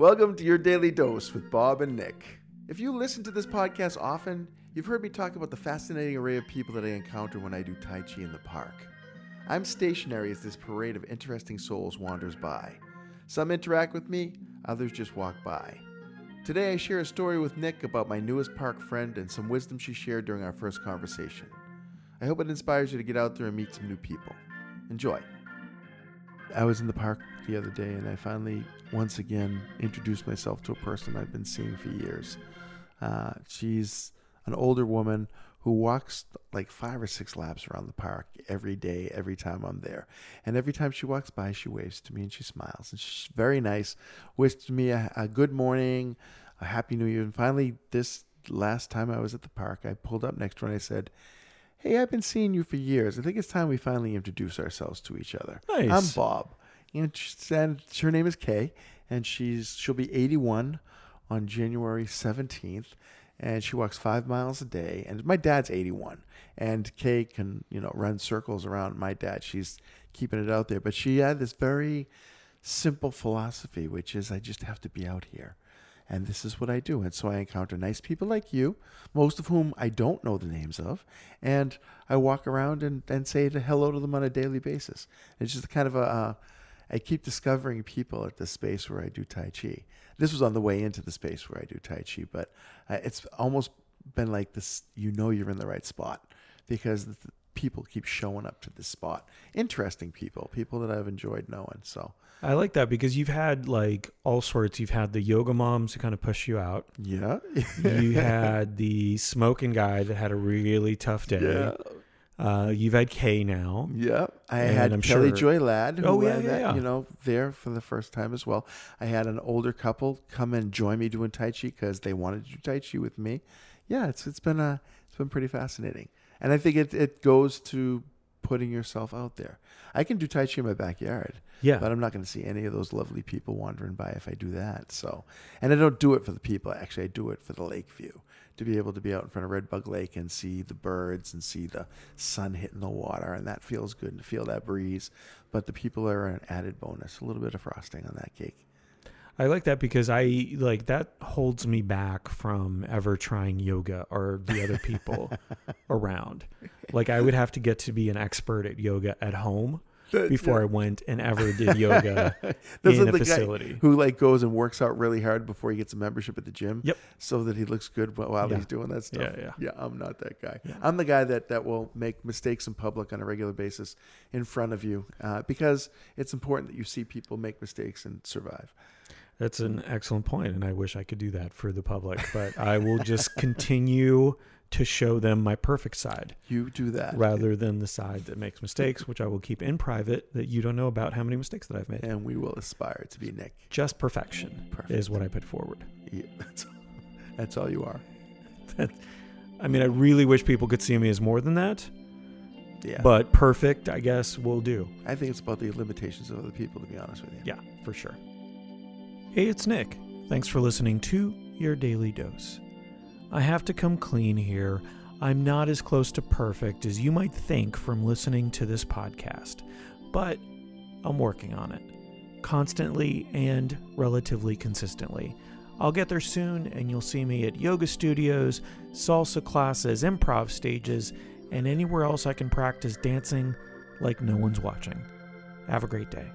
Welcome to your daily dose with Bob and Nick. If you listen to this podcast often, you've heard me talk about the fascinating array of people that I encounter when I do Tai Chi in the park. I'm stationary as this parade of interesting souls wanders by. Some interact with me, others just walk by. Today I share a story with Nick about my newest park friend and some wisdom she shared during our first conversation. I hope it inspires you to get out there and meet some new people. Enjoy. I was in the park the other day and I finally, once again, introduced myself to a person I've been seeing for years. Uh, she's an older woman who walks like five or six laps around the park every day, every time I'm there. And every time she walks by, she waves to me and she smiles. And she's very nice, wished me a, a good morning, a happy new year. And finally, this last time I was at the park, I pulled up next to her and I said, Hey, I've been seeing you for years. I think it's time we finally introduce ourselves to each other. Nice. I'm Bob. And she said her name is Kay, and she's she'll be 81 on January 17th, and she walks five miles a day. And my dad's 81, and Kay can you know run circles around my dad. She's keeping it out there, but she had this very simple philosophy, which is I just have to be out here. And this is what I do. And so I encounter nice people like you, most of whom I don't know the names of. And I walk around and, and say hello to them on a daily basis. It's just kind of a, uh, I keep discovering people at the space where I do Tai Chi. This was on the way into the space where I do Tai Chi, but uh, it's almost been like this you know you're in the right spot because people keep showing up to this spot. Interesting people, people that I've enjoyed knowing. So I like that because you've had like all sorts. You've had the yoga moms who kind of push you out. yeah, You had the smoking guy that had a really tough day. yeah, Uh, you've had Kay now. yeah. I And had I'm Kelly sure- Joy Ladd, who Oh, yeah, yeah, yeah. you know, there for the first time as well. I had an older couple come and join me doing Tai Chi because they wanted to do Tai Chi with me. Yeah, it's it's been a it's been pretty fascinating, and I think it it goes to putting yourself out there. I can do Tai Chi in my backyard. Yeah. But I'm not going to see any of those lovely people wandering by if I do that. So, and I don't do it for the people. Actually, I do it for the lake view to be able to be out in front of Red Bug Lake and see the birds and see the sun hitting the water, and that feels good to feel that breeze. But the people are an added bonus, a little bit of frosting on that cake. I like that because I like that holds me back from ever trying yoga or the other people around. Like I would have to get to be an expert at yoga at home before I went and ever did yoga This is in a the guy facility. who like goes and works out really hard before he gets a membership at the gym. Yep. So that he looks good while Yeah. he's doing that stuff. Yeah, yeah. I'm not that guy. Yeah. I'm the guy that that will make mistakes in public on a regular basis in front of you uh, because it's important that you see people make mistakes and survive. That's an excellent point, and I wish I could do that for the public, but I will just continue to show them my perfect side You do that. rather than the side that makes mistakes, which I will keep in private that you don't know about how many mistakes that I've made. And we will aspire to be Nick. Just perfection Perfect. is what I put forward. Yeah, that's, that's all you are. I mean, I really wish people could see me as more than that, Yeah. but perfect, I guess, will do. I think it's about the limitations of other people, to be honest with you. Yeah, for sure. Hey, it's Nick. Thanks for listening to Your Daily Dose. I have to come clean here. I'm not as close to perfect as you might think from listening to this podcast, but I'm working on it. Constantly and relatively consistently. I'll get there soon, and you'll see me at yoga studios, salsa classes, improv stages, and anywhere else I can practice dancing like no one's watching. Have a great day.